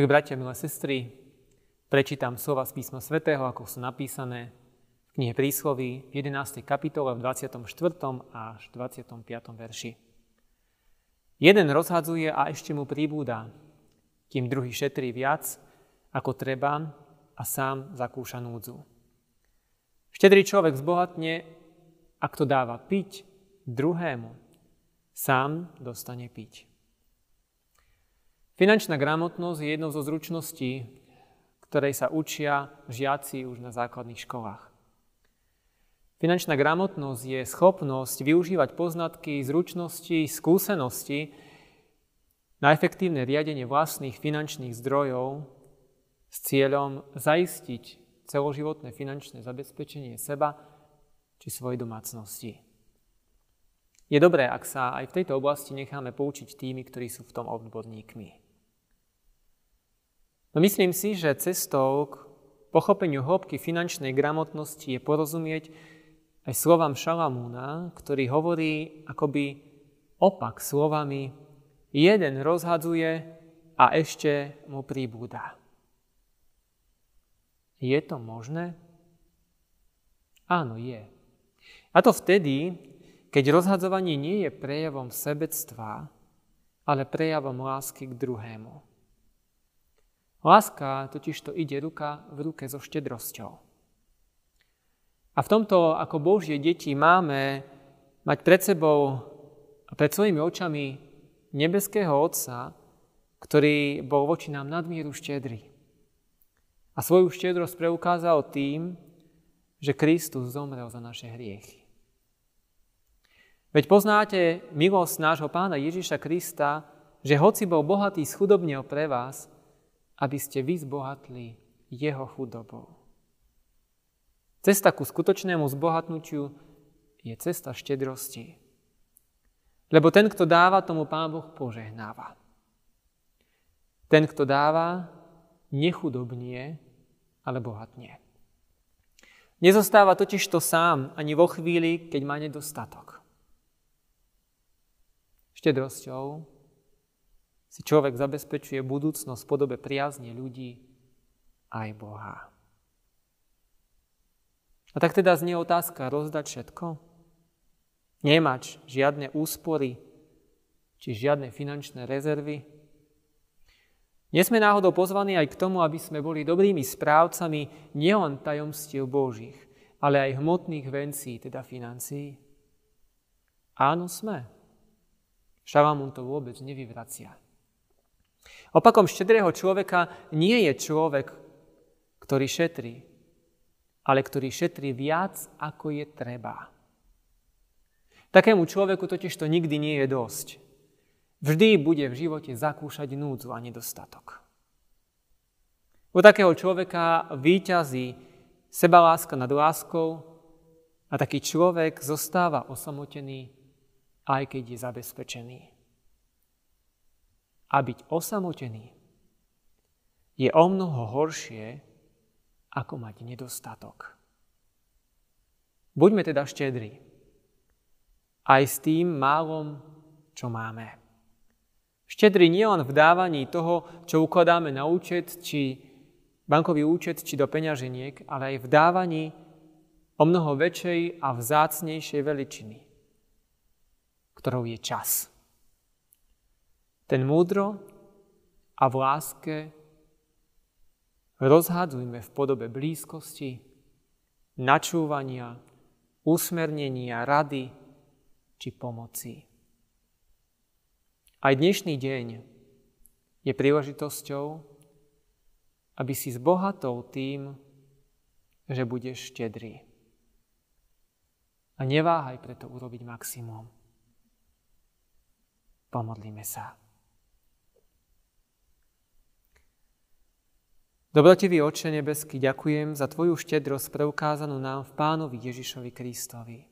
Milí bratia, milé sestry, prečítam slova z písma svätého, ako sú napísané v knihe Prísloví v 11. kapitole v 24. až 25. verši. Jeden rozhadzuje a ešte mu príbúda, kým druhý šetrí viac, ako treba a sám zakúša núdzu. Štedrý človek zbohatne, ak to dáva piť druhému, sám dostane piť. Finančná gramotnosť je jednou zo zručností, ktorej sa učia žiaci už na základných školách. Finančná gramotnosť je schopnosť využívať poznatky, zručnosti, skúsenosti na efektívne riadenie vlastných finančných zdrojov s cieľom zaistiť celoživotné finančné zabezpečenie seba či svojej domácnosti. Je dobré, ak sa aj v tejto oblasti necháme poučiť tými, ktorí sú v tom odborníkmi. No myslím si, že cestou k pochopeniu hĺbky finančnej gramotnosti je porozumieť aj slovám Šalamúna, ktorý hovorí akoby opak slovami jeden rozhadzuje a ešte mu príbúda. Je to možné? Áno, je. A to vtedy, keď rozhadzovanie nie je prejavom sebectva, ale prejavom lásky k druhému. Láska totiž to ide ruka v ruke so štedrosťou. A v tomto, ako Božie deti, máme mať pred sebou a pred svojimi očami nebeského Otca, ktorý bol voči nám nadmieru štedrý. A svoju štedrosť preukázal tým, že Kristus zomrel za naše hriechy. Veď poznáte milosť nášho pána Ježiša Krista, že hoci bol bohatý schudobnil pre vás, aby ste vy zbohatli jeho chudobou. Cesta ku skutočnému zbohatnutiu je cesta štedrosti. Lebo ten, kto dáva, tomu Pán Boh požehnáva. Ten, kto dáva, nechudobnie, ale bohatnie. Nezostáva totiž to sám ani vo chvíli, keď má nedostatok. Štedrosťou si človek zabezpečuje budúcnosť v podobe priazne ľudí aj Boha. A tak teda znie otázka rozdať všetko? Nemať žiadne úspory či žiadne finančné rezervy? Nie sme náhodou pozvaní aj k tomu, aby sme boli dobrými správcami nielen tajomstiev Božích, ale aj hmotných vencí, teda financií? Áno, sme. Šalamún to vôbec nevyvracia. Opakom štedrého človeka nie je človek, ktorý šetrí, ale ktorý šetrí viac, ako je treba. Takému človeku totiž to nikdy nie je dosť. Vždy bude v živote zakúšať núdzu a nedostatok. U takého človeka výťazí sebaláska nad láskou a taký človek zostáva osamotený, aj keď je zabezpečený a byť osamotený je o mnoho horšie, ako mať nedostatok. Buďme teda štedrí. Aj s tým málom, čo máme. Štedrí nie len v dávaní toho, čo ukladáme na účet, či bankový účet, či do peňaženiek, ale aj v dávaní o mnoho väčšej a vzácnejšej veličiny, ktorou je čas. Ten múdro a v láske rozhadzujme v podobe blízkosti, načúvania, usmernenia, rady či pomoci. Aj dnešný deň je príležitosťou, aby si zbohatol tým, že budeš štedrý. A neváhaj preto urobiť maximum. Pomodlíme sa. Dobrotivý Oče nebeský, ďakujem za Tvoju štedrosť preukázanú nám v Pánovi Ježišovi Kristovi.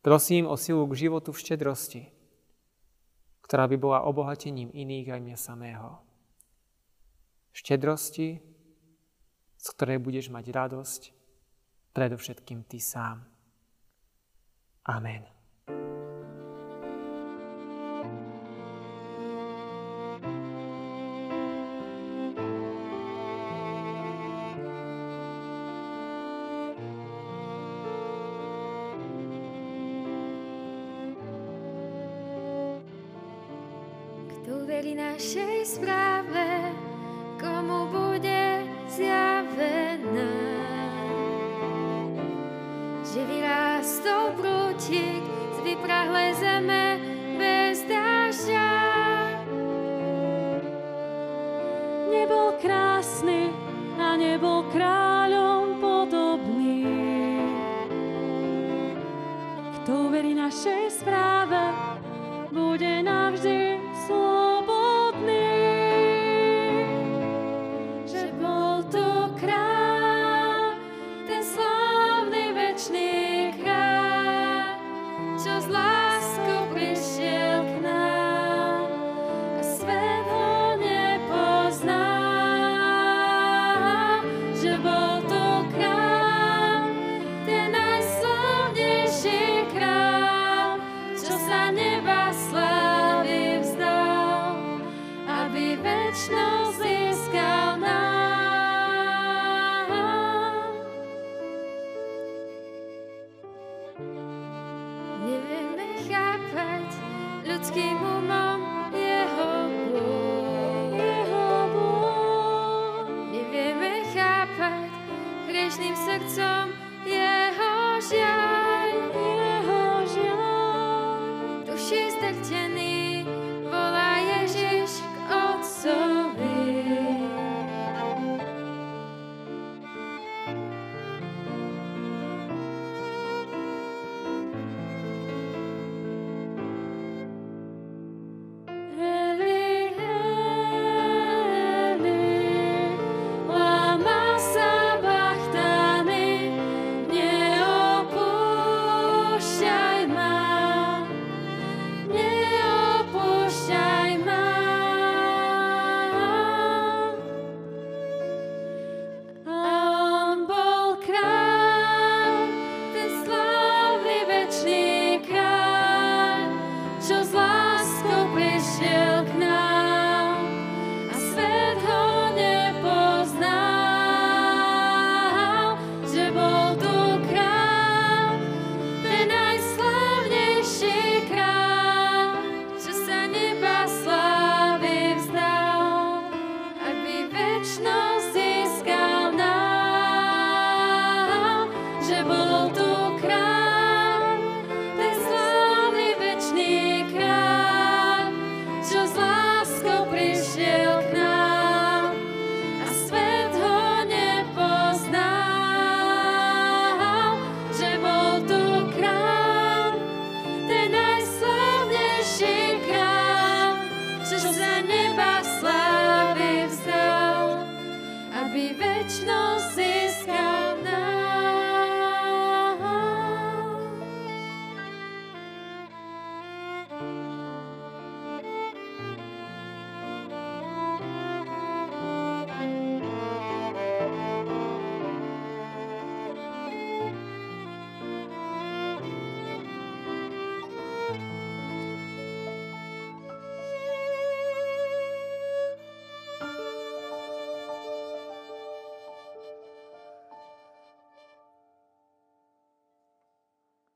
Prosím o silu k životu v štedrosti, ktorá by bola obohatením iných aj mňa samého. Štedrosti, z ktorej budeš mať radosť, predovšetkým Ty sám. Amen. Veri našej správe, komu bude zjavená. Že vyrástol prútik z vyprahlej zeme bez dážďa. Nebol krásny a nebol kráľom podobný. Kto verí našej správe,